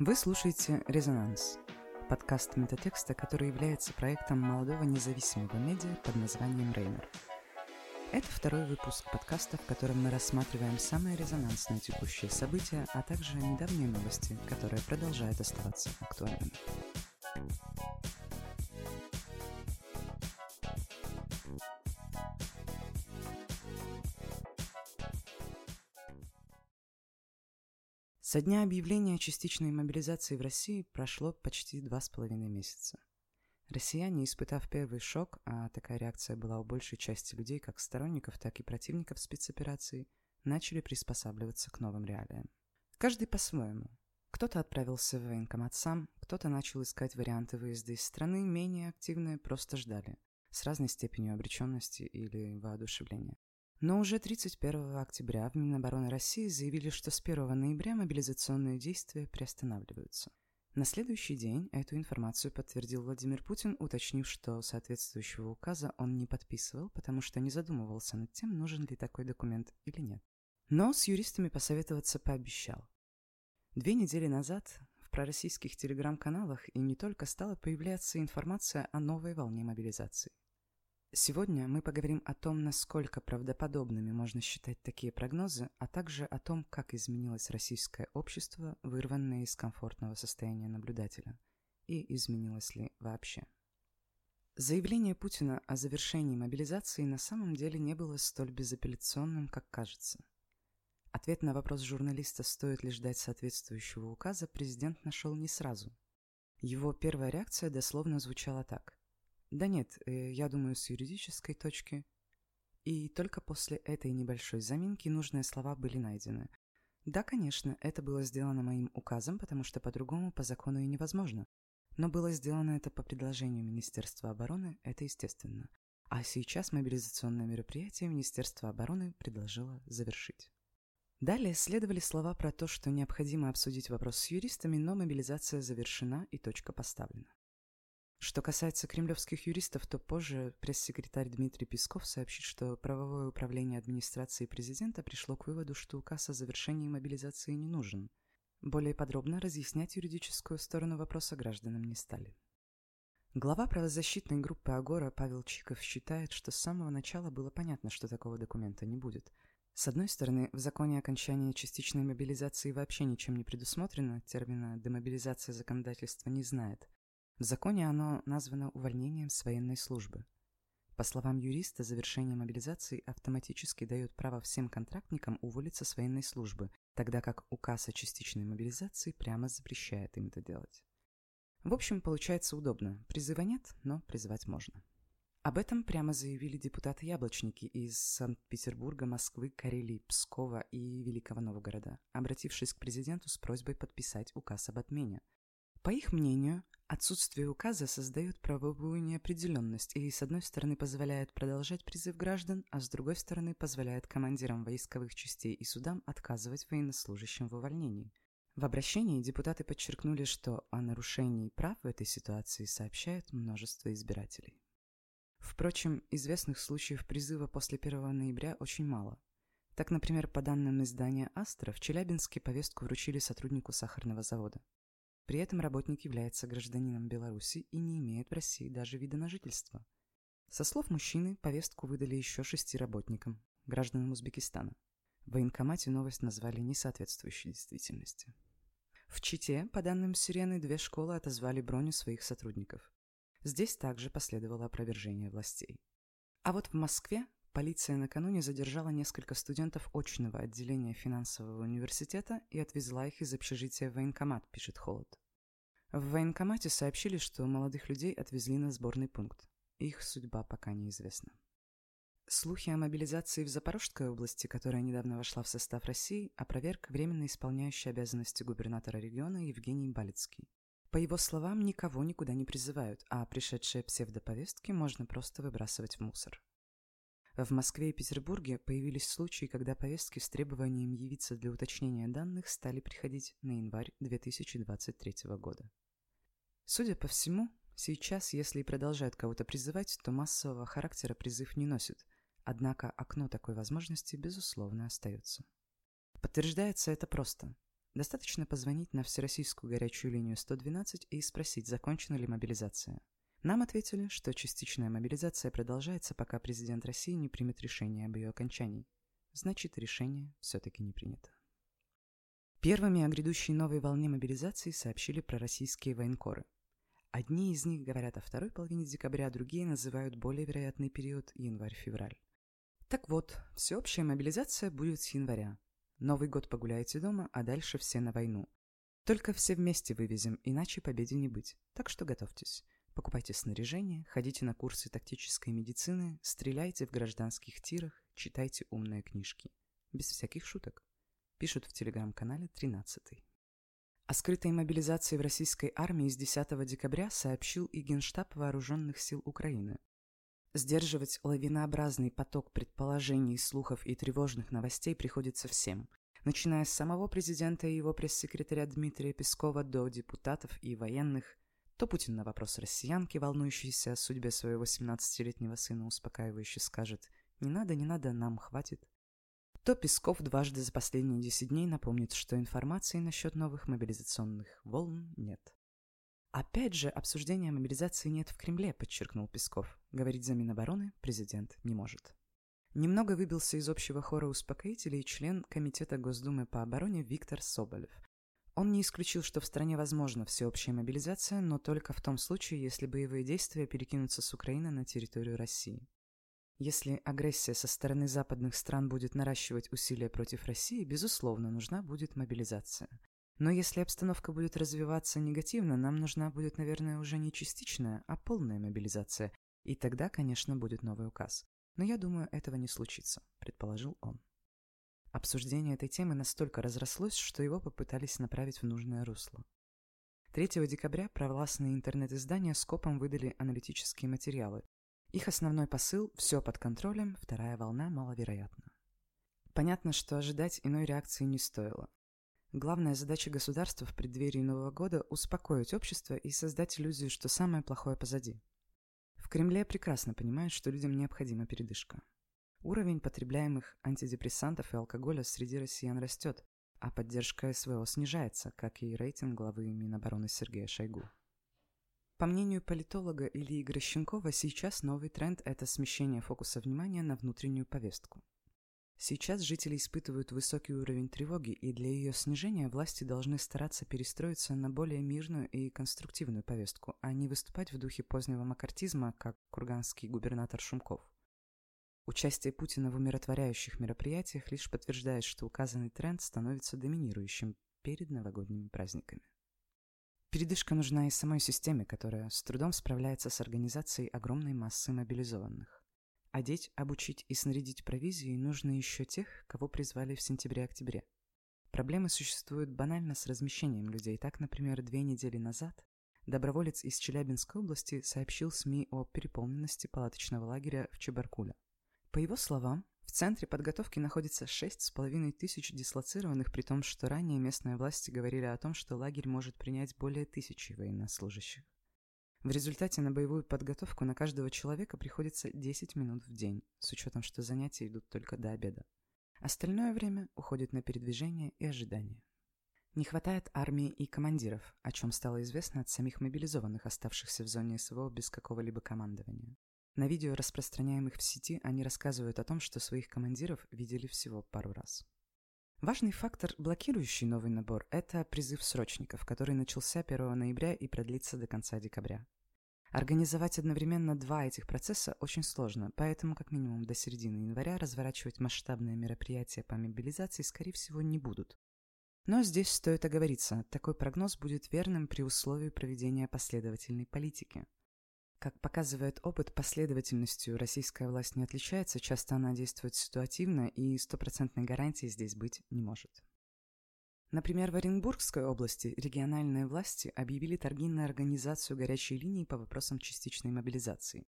Вы слушаете «Резонанс» – подкаст метатекста, который является проектом молодого независимого медиа под названием «Рейнер». Это второй выпуск подкаста, в котором мы рассматриваем самые резонансные текущие события, а также недавние новости, которые продолжают оставаться актуальными. Со дня объявления о частичной мобилизации в России прошло почти два с половиной месяца. Россияне, испытав первый шок, а такая реакция была у большей части людей, как сторонников, так и противников спецоперации, начали приспосабливаться к новым реалиям. Каждый по-своему. Кто-то отправился в военкомат сам, кто-то начал искать варианты выезда из страны, менее активные просто ждали, с разной степенью обреченности или воодушевления. Но уже 31 октября в Минобороны России заявили, что с 1 ноября мобилизационные действия приостанавливаются. На следующий день эту информацию подтвердил Владимир Путин, уточнив, что соответствующего указа он не подписывал, потому что не задумывался над тем, нужен ли такой документ или нет. Но с юристами посоветоваться пообещал. Две недели назад в пророссийских телеграм-каналах и не только стала появляться информация о новой волне мобилизации. Сегодня мы поговорим о том, насколько правдоподобными можно считать такие прогнозы, а также о том, как изменилось российское общество, вырванное из комфортного состояния наблюдателя, и изменилось ли вообще. Заявление Путина о завершении мобилизации на самом деле не было столь безапелляционным, как кажется. Ответ на вопрос журналиста, стоит ли ждать соответствующего указа, президент нашел не сразу. Его первая реакция дословно звучала так. Да нет, э, я думаю, с юридической точки. И только после этой небольшой заминки нужные слова были найдены. Да, конечно, это было сделано моим указом, потому что по-другому по закону и невозможно. Но было сделано это по предложению Министерства обороны, это естественно. А сейчас мобилизационное мероприятие Министерство обороны предложило завершить. Далее следовали слова про то, что необходимо обсудить вопрос с юристами, но мобилизация завершена и точка поставлена. Что касается кремлевских юристов, то позже пресс-секретарь Дмитрий Песков сообщит, что правовое управление администрации президента пришло к выводу, что указ о завершении мобилизации не нужен. Более подробно разъяснять юридическую сторону вопроса гражданам не стали. Глава правозащитной группы «Агора» Павел Чиков считает, что с самого начала было понятно, что такого документа не будет. С одной стороны, в законе окончания частичной мобилизации вообще ничем не предусмотрено, термина «демобилизация» законодательства не знает. В законе оно названо увольнением с военной службы. По словам юриста, завершение мобилизации автоматически дает право всем контрактникам уволиться с военной службы, тогда как указ о частичной мобилизации прямо запрещает им это делать. В общем, получается удобно. Призыва нет, но призывать можно. Об этом прямо заявили депутаты-яблочники из Санкт-Петербурга, Москвы, Карелии, Пскова и Великого Новгорода, обратившись к президенту с просьбой подписать указ об отмене. По их мнению, Отсутствие указа создает правовую неопределенность и, с одной стороны, позволяет продолжать призыв граждан, а с другой стороны, позволяет командирам войсковых частей и судам отказывать военнослужащим в увольнении. В обращении депутаты подчеркнули, что о нарушении прав в этой ситуации сообщают множество избирателей. Впрочем, известных случаев призыва после 1 ноября очень мало. Так, например, по данным издания «Астра», в Челябинске повестку вручили сотруднику сахарного завода. При этом работник является гражданином Беларуси и не имеет в России даже вида на жительство. Со слов мужчины, повестку выдали еще шести работникам, гражданам Узбекистана. В военкомате новость назвали несоответствующей действительности. В Чите, по данным Сирены, две школы отозвали броню своих сотрудников. Здесь также последовало опровержение властей. А вот в Москве полиция накануне задержала несколько студентов очного отделения финансового университета и отвезла их из общежития в военкомат, пишет Холод. В военкомате сообщили, что молодых людей отвезли на сборный пункт. Их судьба пока неизвестна. Слухи о мобилизации в Запорожской области, которая недавно вошла в состав России, опроверг временно исполняющий обязанности губернатора региона Евгений Балицкий. По его словам, никого никуда не призывают, а пришедшие псевдоповестки можно просто выбрасывать в мусор. В Москве и Петербурге появились случаи, когда повестки с требованием явиться для уточнения данных стали приходить на январь 2023 года. Судя по всему, сейчас, если и продолжают кого-то призывать, то массового характера призыв не носит, однако окно такой возможности, безусловно, остается. Подтверждается это просто. Достаточно позвонить на всероссийскую горячую линию 112 и спросить, закончена ли мобилизация. Нам ответили, что частичная мобилизация продолжается, пока президент России не примет решение об ее окончании. Значит, решение все-таки не принято. Первыми о грядущей новой волне мобилизации сообщили пророссийские военкоры. Одни из них говорят о второй половине декабря, другие называют более вероятный период январь-февраль. Так вот, всеобщая мобилизация будет с января. Новый год погуляете дома, а дальше все на войну. Только все вместе вывезем, иначе победе не быть. Так что готовьтесь. Покупайте снаряжение, ходите на курсы тактической медицины, стреляйте в гражданских тирах, читайте умные книжки. Без всяких шуток. Пишут в телеграм-канале 13 О скрытой мобилизации в российской армии с 10 декабря сообщил и Генштаб Вооруженных сил Украины. Сдерживать лавинообразный поток предположений, слухов и тревожных новостей приходится всем, начиная с самого президента и его пресс-секретаря Дмитрия Пескова до депутатов и военных, то Путин на вопрос россиянки, волнующейся о судьбе своего 17-летнего сына, успокаивающе скажет «Не надо, не надо, нам хватит». То Песков дважды за последние 10 дней напомнит, что информации насчет новых мобилизационных волн нет. Опять же, обсуждения мобилизации нет в Кремле, подчеркнул Песков. Говорить за Минобороны президент не может. Немного выбился из общего хора успокоителей член Комитета Госдумы по обороне Виктор Соболев, он не исключил, что в стране возможна всеобщая мобилизация, но только в том случае, если боевые действия перекинутся с Украины на территорию России. Если агрессия со стороны западных стран будет наращивать усилия против России, безусловно, нужна будет мобилизация. Но если обстановка будет развиваться негативно, нам нужна будет, наверное, уже не частичная, а полная мобилизация. И тогда, конечно, будет новый указ. Но я думаю, этого не случится, предположил он. Обсуждение этой темы настолько разрослось, что его попытались направить в нужное русло. 3 декабря провластные интернет-издания скопом выдали аналитические материалы. Их основной посыл «все под контролем, вторая волна маловероятна». Понятно, что ожидать иной реакции не стоило. Главная задача государства в преддверии Нового года – успокоить общество и создать иллюзию, что самое плохое позади. В Кремле прекрасно понимают, что людям необходима передышка. Уровень потребляемых антидепрессантов и алкоголя среди россиян растет, а поддержка СВО снижается, как и рейтинг главы Минобороны Сергея Шойгу. По мнению политолога Ильи Грощенкова, сейчас новый тренд – это смещение фокуса внимания на внутреннюю повестку. Сейчас жители испытывают высокий уровень тревоги, и для ее снижения власти должны стараться перестроиться на более мирную и конструктивную повестку, а не выступать в духе позднего макартизма, как курганский губернатор Шумков. Участие Путина в умиротворяющих мероприятиях лишь подтверждает, что указанный тренд становится доминирующим перед новогодними праздниками. Передышка нужна и самой системе, которая с трудом справляется с организацией огромной массы мобилизованных. Одеть, обучить и снарядить провизией нужно еще тех, кого призвали в сентябре-октябре. Проблемы существуют банально с размещением людей. Так, например, две недели назад доброволец из Челябинской области сообщил СМИ о переполненности палаточного лагеря в Чебаркуле. По его словам, в центре подготовки находится шесть с половиной тысяч дислоцированных, при том, что ранее местные власти говорили о том, что лагерь может принять более тысячи военнослужащих. В результате на боевую подготовку на каждого человека приходится 10 минут в день, с учетом, что занятия идут только до обеда. Остальное время уходит на передвижение и ожидание. Не хватает армии и командиров, о чем стало известно от самих мобилизованных, оставшихся в зоне СВО без какого-либо командования. На видео, распространяемых в сети, они рассказывают о том, что своих командиров видели всего пару раз. Важный фактор, блокирующий новый набор, это призыв срочников, который начался 1 ноября и продлится до конца декабря. Организовать одновременно два этих процесса очень сложно, поэтому как минимум до середины января разворачивать масштабные мероприятия по мобилизации, скорее всего, не будут. Но здесь стоит оговориться, такой прогноз будет верным при условии проведения последовательной политики – как показывает опыт, последовательностью российская власть не отличается, часто она действует ситуативно, и стопроцентной гарантии здесь быть не может. Например, в Оренбургской области региональные власти объявили торги на организацию горячей линии по вопросам частичной мобилизации.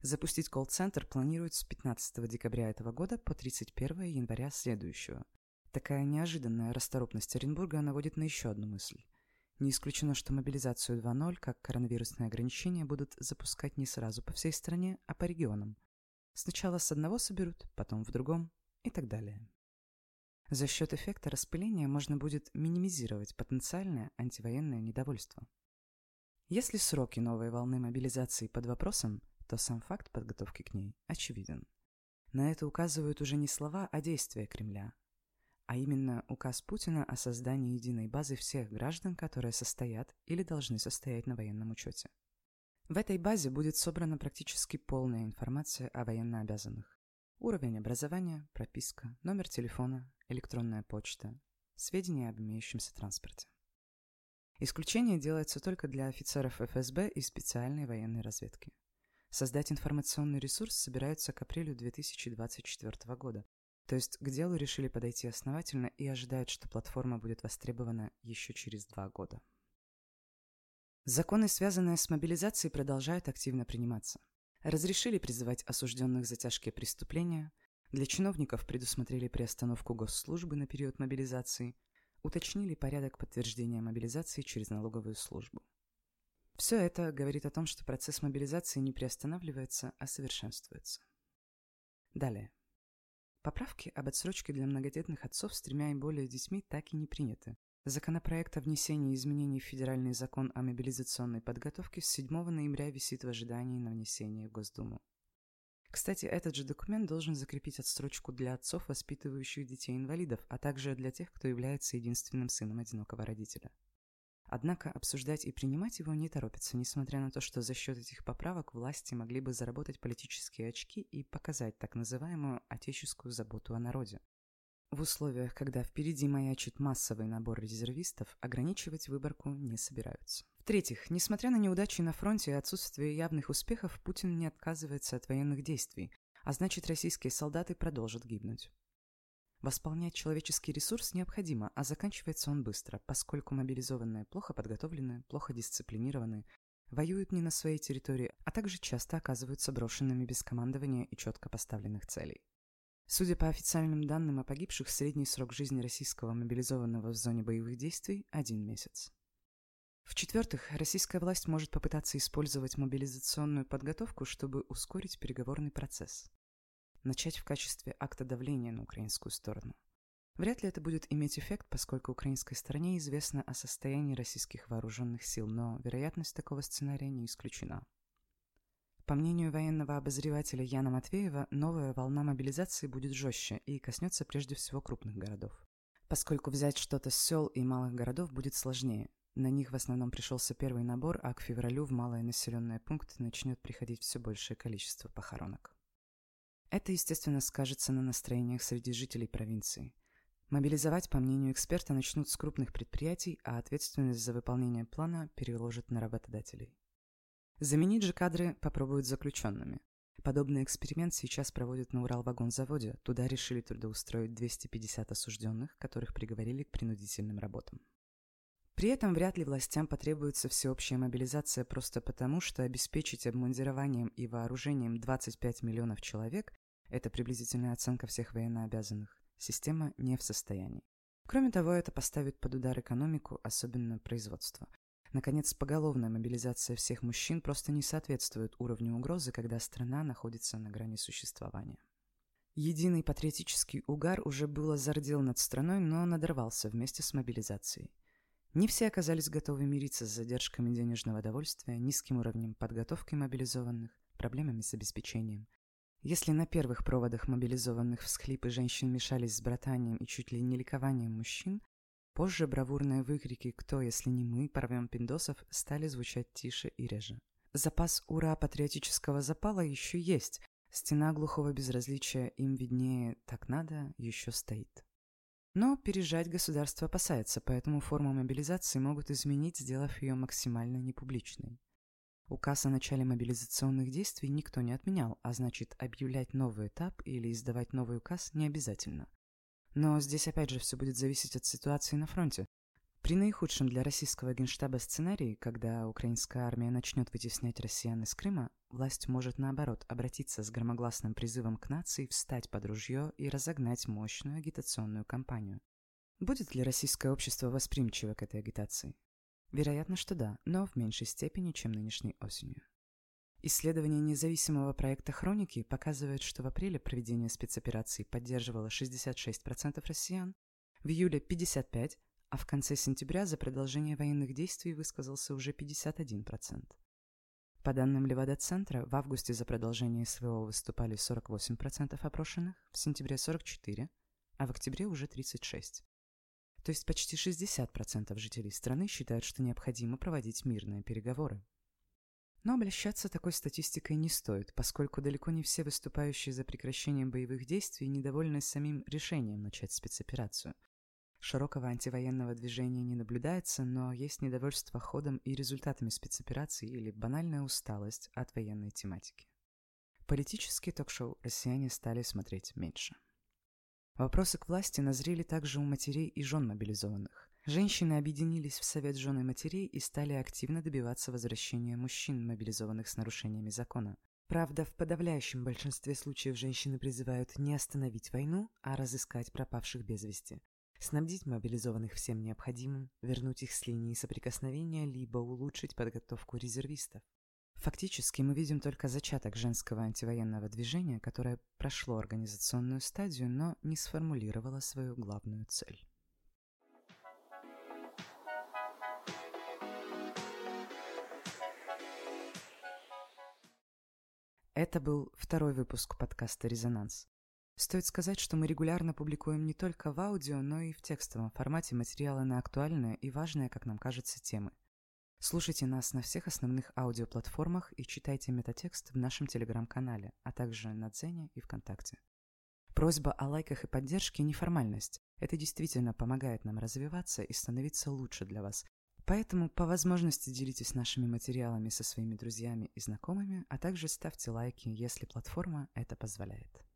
Запустить колл-центр планируют с 15 декабря этого года по 31 января следующего. Такая неожиданная расторопность Оренбурга наводит на еще одну мысль. Не исключено, что мобилизацию 2.0, как коронавирусные ограничения, будут запускать не сразу по всей стране, а по регионам. Сначала с одного соберут, потом в другом и так далее. За счет эффекта распыления можно будет минимизировать потенциальное антивоенное недовольство. Если сроки новой волны мобилизации под вопросом, то сам факт подготовки к ней очевиден. На это указывают уже не слова, а действия Кремля, а именно указ Путина о создании единой базы всех граждан, которые состоят или должны состоять на военном учете. В этой базе будет собрана практически полная информация о военнообязанных. Уровень образования, прописка, номер телефона, электронная почта, сведения об имеющемся транспорте. Исключение делается только для офицеров ФСБ и специальной военной разведки. Создать информационный ресурс собираются к апрелю 2024 года, то есть к делу решили подойти основательно и ожидают, что платформа будет востребована еще через два года. Законы, связанные с мобилизацией, продолжают активно приниматься. Разрешили призывать осужденных за тяжкие преступления, для чиновников предусмотрели приостановку госслужбы на период мобилизации, уточнили порядок подтверждения мобилизации через налоговую службу. Все это говорит о том, что процесс мобилизации не приостанавливается, а совершенствуется. Далее. Поправки об отсрочке для многодетных отцов с тремя и более детьми так и не приняты, Законопроект о внесении изменений в Федеральный закон о мобилизационной подготовке с 7 ноября висит в ожидании на внесение в Госдуму. Кстати, этот же документ должен закрепить отстрочку для отцов, воспитывающих детей-инвалидов, а также для тех, кто является единственным сыном одинокого родителя. Однако обсуждать и принимать его не торопится, несмотря на то, что за счет этих поправок власти могли бы заработать политические очки и показать так называемую отеческую заботу о народе. В условиях, когда впереди маячит массовый набор резервистов, ограничивать выборку не собираются. В-третьих, несмотря на неудачи на фронте и отсутствие явных успехов, Путин не отказывается от военных действий, а значит российские солдаты продолжат гибнуть. Восполнять человеческий ресурс необходимо, а заканчивается он быстро, поскольку мобилизованные плохо подготовленные, плохо дисциплинированные, воюют не на своей территории, а также часто оказываются брошенными без командования и четко поставленных целей. Судя по официальным данным о погибших, средний срок жизни российского мобилизованного в зоне боевых действий – один месяц. В-четвертых, российская власть может попытаться использовать мобилизационную подготовку, чтобы ускорить переговорный процесс. Начать в качестве акта давления на украинскую сторону. Вряд ли это будет иметь эффект, поскольку украинской стороне известно о состоянии российских вооруженных сил, но вероятность такого сценария не исключена. По мнению военного обозревателя Яна Матвеева, новая волна мобилизации будет жестче и коснется прежде всего крупных городов. Поскольку взять что-то с сел и малых городов будет сложнее. На них в основном пришелся первый набор, а к февралю в малые населенные пункты начнет приходить все большее количество похоронок. Это, естественно, скажется на настроениях среди жителей провинции. Мобилизовать, по мнению эксперта, начнут с крупных предприятий, а ответственность за выполнение плана переложат на работодателей. Заменить же кадры попробуют заключенными. Подобный эксперимент сейчас проводят на Уралвагонзаводе. Туда решили трудоустроить 250 осужденных, которых приговорили к принудительным работам. При этом вряд ли властям потребуется всеобщая мобилизация просто потому, что обеспечить обмундированием и вооружением 25 миллионов человек – это приблизительная оценка всех военнообязанных – система не в состоянии. Кроме того, это поставит под удар экономику, особенно производство. Наконец, поголовная мобилизация всех мужчин просто не соответствует уровню угрозы, когда страна находится на грани существования. Единый патриотический угар уже было зардел над страной, но надорвался вместе с мобилизацией. Не все оказались готовы мириться с задержками денежного довольствия, низким уровнем подготовки мобилизованных, проблемами с обеспечением. Если на первых проводах мобилизованных всхлипы женщин мешались с братанием и чуть ли не ликованием мужчин, Позже бравурные выкрики «Кто, если не мы, порвем пиндосов» стали звучать тише и реже. Запас ура патриотического запала еще есть. Стена глухого безразличия им виднее «так надо» еще стоит. Но пережать государство опасается, поэтому форму мобилизации могут изменить, сделав ее максимально непубличной. Указ о начале мобилизационных действий никто не отменял, а значит объявлять новый этап или издавать новый указ не обязательно. Но здесь опять же все будет зависеть от ситуации на фронте. При наихудшем для российского генштаба сценарии, когда украинская армия начнет вытеснять россиян из Крыма, власть может наоборот обратиться с громогласным призывом к нации встать под ружье и разогнать мощную агитационную кампанию. Будет ли российское общество восприимчиво к этой агитации? Вероятно, что да, но в меньшей степени, чем нынешней осенью. Исследование независимого проекта «Хроники» показывает, что в апреле проведение спецоперации поддерживало 66% россиян, в июле 55%, а в конце сентября за продолжение военных действий высказался уже 51%. По данным Левада-центра, в августе за продолжение СВО выступали 48% опрошенных, в сентябре 44%, а в октябре уже 36%. То есть почти 60% жителей страны считают, что необходимо проводить мирные переговоры. Но обольщаться такой статистикой не стоит, поскольку далеко не все выступающие за прекращением боевых действий недовольны самим решением начать спецоперацию – Широкого антивоенного движения не наблюдается, но есть недовольство ходом и результатами спецоперации или банальная усталость от военной тематики. Политические ток-шоу россияне стали смотреть меньше. Вопросы к власти назрели также у матерей и жен мобилизованных. Женщины объединились в Совет жен и матерей и стали активно добиваться возвращения мужчин, мобилизованных с нарушениями закона. Правда, в подавляющем большинстве случаев женщины призывают не остановить войну, а разыскать пропавших без вести снабдить мобилизованных всем необходимым, вернуть их с линии соприкосновения, либо улучшить подготовку резервистов. Фактически мы видим только зачаток женского антивоенного движения, которое прошло организационную стадию, но не сформулировало свою главную цель. Это был второй выпуск подкаста «Резонанс». Стоит сказать, что мы регулярно публикуем не только в аудио, но и в текстовом формате материалы на актуальные и важные, как нам кажется, темы. Слушайте нас на всех основных аудиоплатформах и читайте метатекст в нашем телеграм-канале, а также на Дзене и ВКонтакте. Просьба о лайках и поддержке – не формальность. Это действительно помогает нам развиваться и становиться лучше для вас. Поэтому по возможности делитесь нашими материалами со своими друзьями и знакомыми, а также ставьте лайки, если платформа это позволяет.